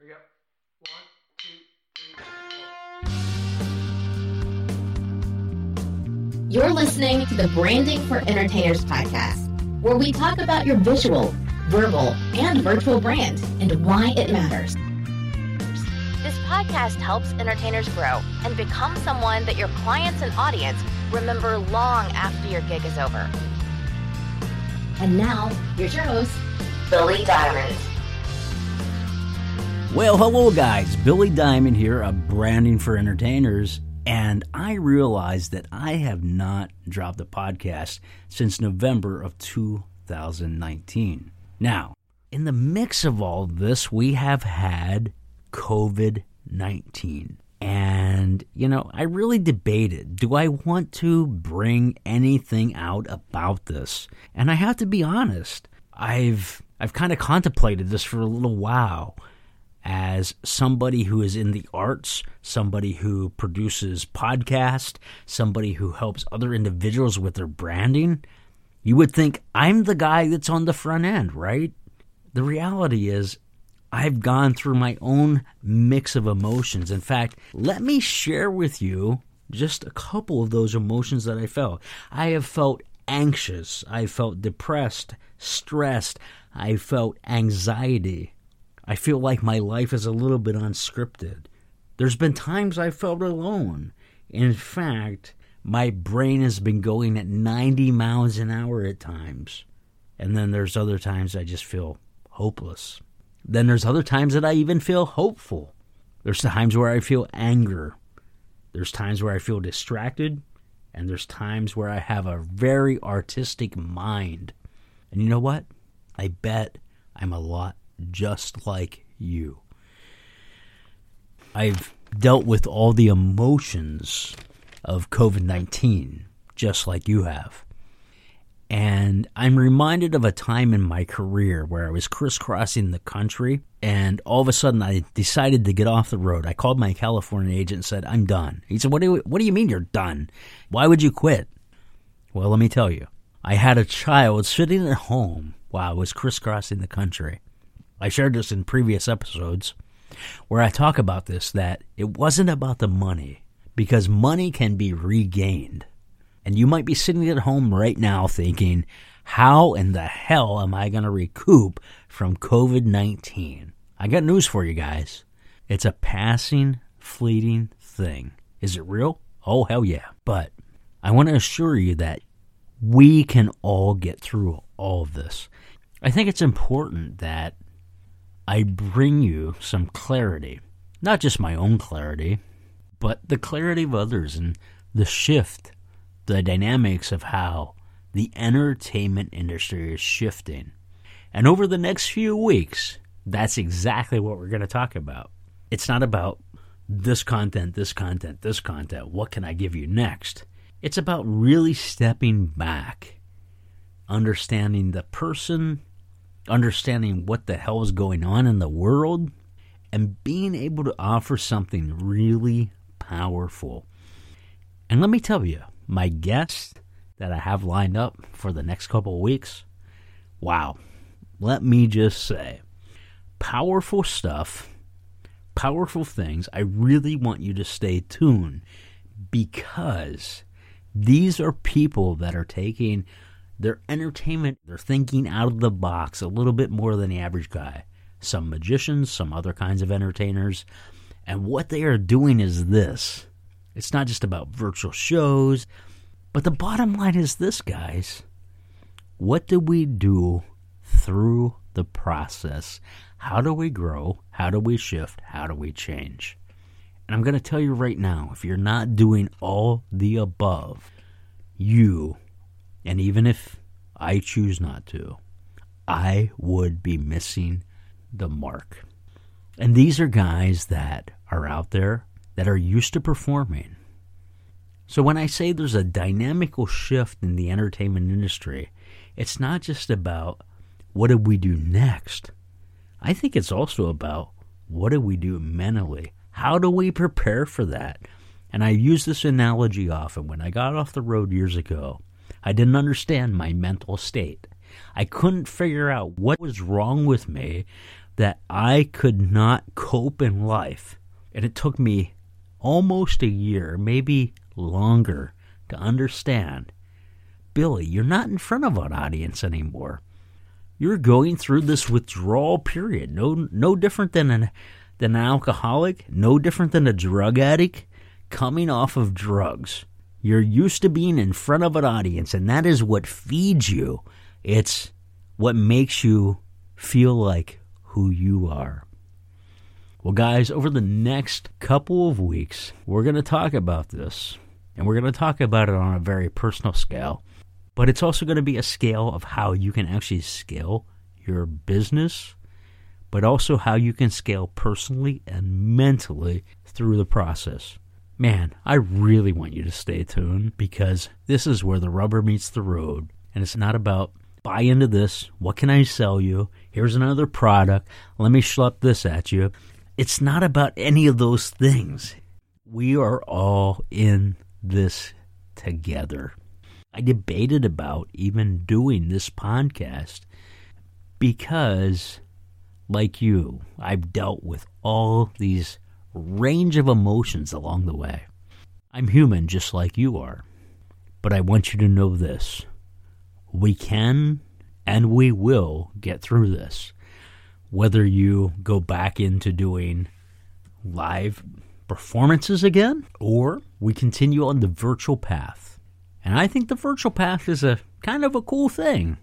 we go. One, two, three, four. You're listening to the Branding for Entertainers podcast, where we talk about your visual, verbal, and virtual brand and why it matters. This podcast helps entertainers grow and become someone that your clients and audience remember long after your gig is over. And now, here's your host, Billy Diamond. Well, hello, guys. Billy Diamond here of Branding for Entertainers. And I realize that I have not dropped a podcast since November of 2019. Now, in the mix of all this, we have had COVID 19. And, you know, I really debated do I want to bring anything out about this? And I have to be honest, I've I've kind of contemplated this for a little while as somebody who is in the arts, somebody who produces podcasts, somebody who helps other individuals with their branding. You would think I'm the guy that's on the front end, right? The reality is I've gone through my own mix of emotions. In fact, let me share with you just a couple of those emotions that I felt. I have felt anxious, I felt depressed, stressed, I felt anxiety. I feel like my life is a little bit unscripted. There's been times I felt alone. In fact, my brain has been going at 90 miles an hour at times. And then there's other times I just feel hopeless. Then there's other times that I even feel hopeful. There's times where I feel anger. There's times where I feel distracted. And there's times where I have a very artistic mind. And you know what? I bet I'm a lot just like you. I've dealt with all the emotions of COVID 19, just like you have. And I'm reminded of a time in my career where I was crisscrossing the country, and all of a sudden I decided to get off the road. I called my California agent and said, I'm done. He said, What do you, what do you mean you're done? Why would you quit? Well, let me tell you. I had a child sitting at home while I was crisscrossing the country. I shared this in previous episodes where I talk about this that it wasn't about the money because money can be regained. And you might be sitting at home right now thinking, how in the hell am I going to recoup from COVID 19? I got news for you guys. It's a passing, fleeting thing. Is it real? Oh, hell yeah. But I want to assure you that we can all get through all of this. I think it's important that I bring you some clarity, not just my own clarity, but the clarity of others and the shift, the dynamics of how the entertainment industry is shifting. And over the next few weeks, that's exactly what we're going to talk about. It's not about this content, this content, this content. What can I give you next? It's about really stepping back, understanding the person, understanding what the hell is going on in the world, and being able to offer something really powerful. And let me tell you, my guest that I have lined up for the next couple of weeks, wow, let me just say, powerful stuff, powerful things. I really want you to stay tuned because these are people that are taking their entertainment, they're thinking out of the box a little bit more than the average guy. Some magicians, some other kinds of entertainers. And what they are doing is this it's not just about virtual shows, but the bottom line is this, guys. What do we do through the process? How do we grow? How do we shift? How do we change? And I'm going to tell you right now if you're not doing all the above, you, and even if I choose not to, I would be missing the mark. And these are guys that are out there that are used to performing. So when I say there's a dynamical shift in the entertainment industry, it's not just about what do we do next. I think it's also about what do we do mentally? How do we prepare for that? And I use this analogy often. When I got off the road years ago, I didn't understand my mental state. I couldn't figure out what was wrong with me, that I could not cope in life. And it took me almost a year, maybe longer, to understand Billy, you're not in front of an audience anymore. You're going through this withdrawal period. No no different than an than an alcoholic, no different than a drug addict coming off of drugs. You're used to being in front of an audience, and that is what feeds you. It's what makes you feel like who you are. Well, guys, over the next couple of weeks, we're going to talk about this, and we're going to talk about it on a very personal scale, but it's also going to be a scale of how you can actually scale your business, but also how you can scale personally and mentally through the process. Man, I really want you to stay tuned because this is where the rubber meets the road. And it's not about buy into this. What can I sell you? Here's another product. Let me schlep this at you. It's not about any of those things. We are all in this together. I debated about even doing this podcast because, like you, I've dealt with all these range of emotions along the way. I'm human just like you are. But I want you to know this we can and we will get through this. Whether you go back into doing live performances again or we continue on the virtual path. And I think the virtual path is a kind of a cool thing.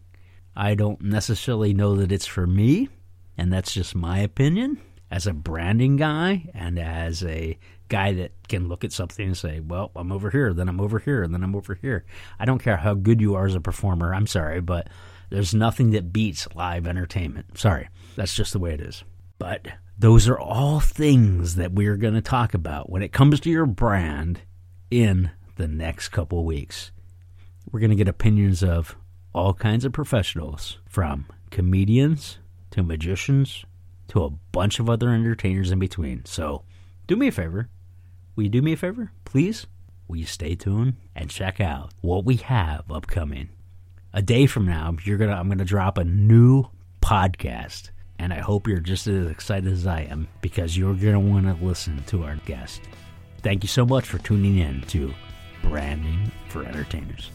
I don't necessarily know that it's for me, and that's just my opinion as a branding guy and as a guy that can look at something and say, well, I'm over here, then I'm over here, and then I'm over here. I don't care how good you are as a performer. I'm sorry, but there's nothing that beats live entertainment. Sorry. That's just the way it is. But those are all things that we're going to talk about when it comes to your brand in the next couple weeks. We're going to get opinions of all kinds of professionals from comedians to magicians to a bunch of other entertainers in between. So, do me a favor. Will you do me a favor? Please? Will you stay tuned and check out what we have upcoming? A day from now, you're gonna I'm gonna drop a new podcast. And I hope you're just as excited as I am because you're gonna want to listen to our guest. Thank you so much for tuning in to Branding for Entertainers.